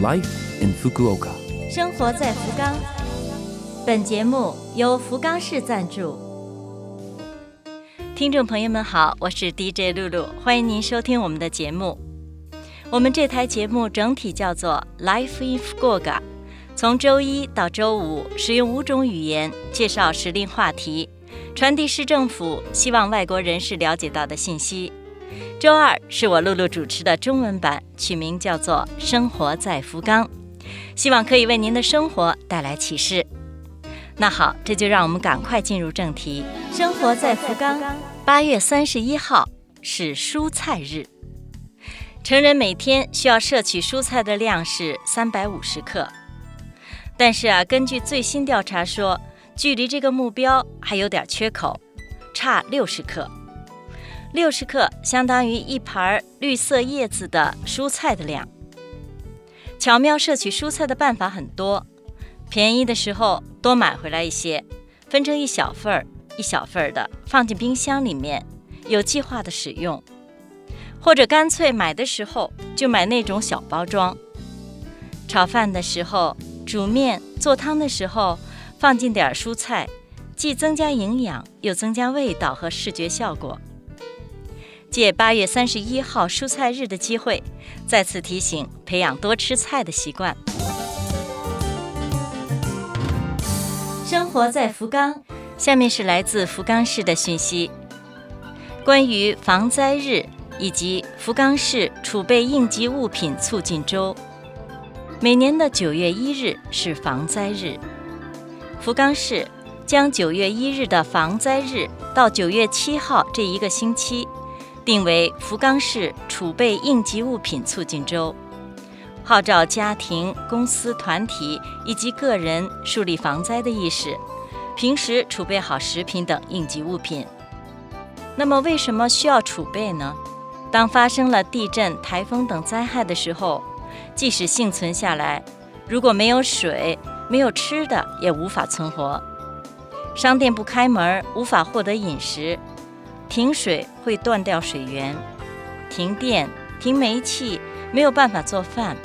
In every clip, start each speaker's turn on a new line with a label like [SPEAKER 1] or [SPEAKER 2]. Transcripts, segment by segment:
[SPEAKER 1] Life in Fukuoka。
[SPEAKER 2] 生活在福冈。本节目由福冈市赞助。听众朋友们好，我是 DJ 露露，欢迎您收听我们的节目。我们这台节目整体叫做 Life in Fukuoka，从周一到周五使用五种语言介绍时令话题，传递市政府希望外国人士了解到的信息。周二是我露露主持的中文版，取名叫做《生活在福冈》，希望可以为您的生活带来启示。那好，这就让我们赶快进入正题。生活在福冈，八月三十一号是蔬菜日。成人每天需要摄取蔬菜的量是三百五十克，但是啊，根据最新调查说，距离这个目标还有点缺口，差六十克。六十克相当于一盘绿色叶子的蔬菜的量。巧妙摄取蔬菜的办法很多，便宜的时候多买回来一些，分成一小份儿一小份儿的放进冰箱里面，有计划的使用，或者干脆买的时候就买那种小包装。炒饭的时候、煮面、做汤的时候放进点蔬菜，既增加营养，又增加味道和视觉效果。借八月三十一号蔬菜日的机会，再次提醒培养多吃菜的习惯。生活在福冈，下面是来自福冈市的讯息：关于防灾日以及福冈市储备应急物品促进周。每年的九月一日是防灾日，福冈市将九月一日的防灾日到九月七号这一个星期。定为福冈市储备应急物品促进周，号召家庭、公司、团体以及个人树立防灾的意识，平时储备好食品等应急物品。那么，为什么需要储备呢？当发生了地震、台风等灾害的时候，即使幸存下来，如果没有水、没有吃的，也无法存活。商店不开门，无法获得饮食。停水会断掉水源，停电、停煤气，没有办法做饭。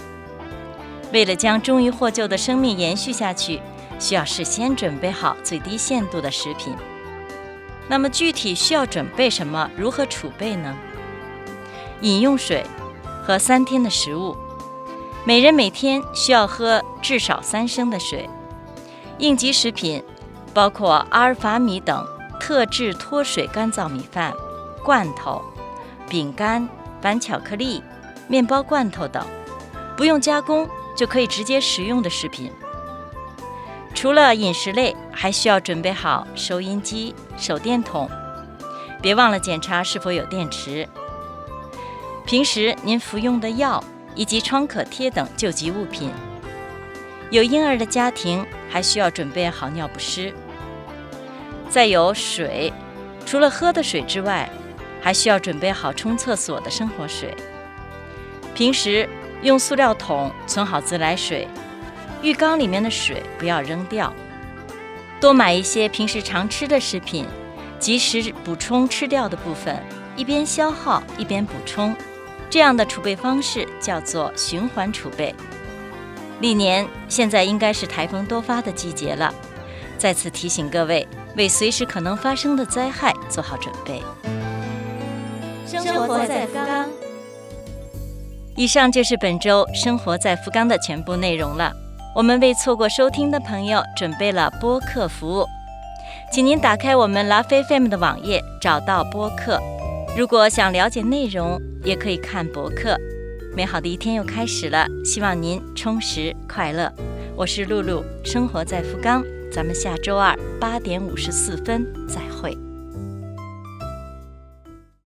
[SPEAKER 2] 为了将终于获救的生命延续下去，需要事先准备好最低限度的食品。那么具体需要准备什么？如何储备呢？饮用水和三天的食物，每人每天需要喝至少三升的水。应急食品包括阿尔法米等。特制脱水干燥米饭、罐头、饼干、板巧克力、面包罐头等，不用加工就可以直接食用的食品。除了饮食类，还需要准备好收音机、手电筒，别忘了检查是否有电池。平时您服用的药以及创可贴等救急物品。有婴儿的家庭还需要准备好尿不湿。再有水，除了喝的水之外，还需要准备好冲厕所的生活水。平时用塑料桶存好自来水，浴缸里面的水不要扔掉。多买一些平时常吃的食品，及时补充吃掉的部分，一边消耗一边补充，这样的储备方式叫做循环储备。历年现在应该是台风多发的季节了，再次提醒各位。为随时可能发生的灾害做好准备。生活在福冈。以上就是本周《生活在福冈》的全部内容了。我们为错过收听的朋友准备了播客服务，请您打开我们 Love FM 的网页，找到播客。如果想了解内容，也可以看博客。美好的一天又开始了，希望您充实快乐。我是露露，生活在福冈。咱们下周二八点五十四分再会。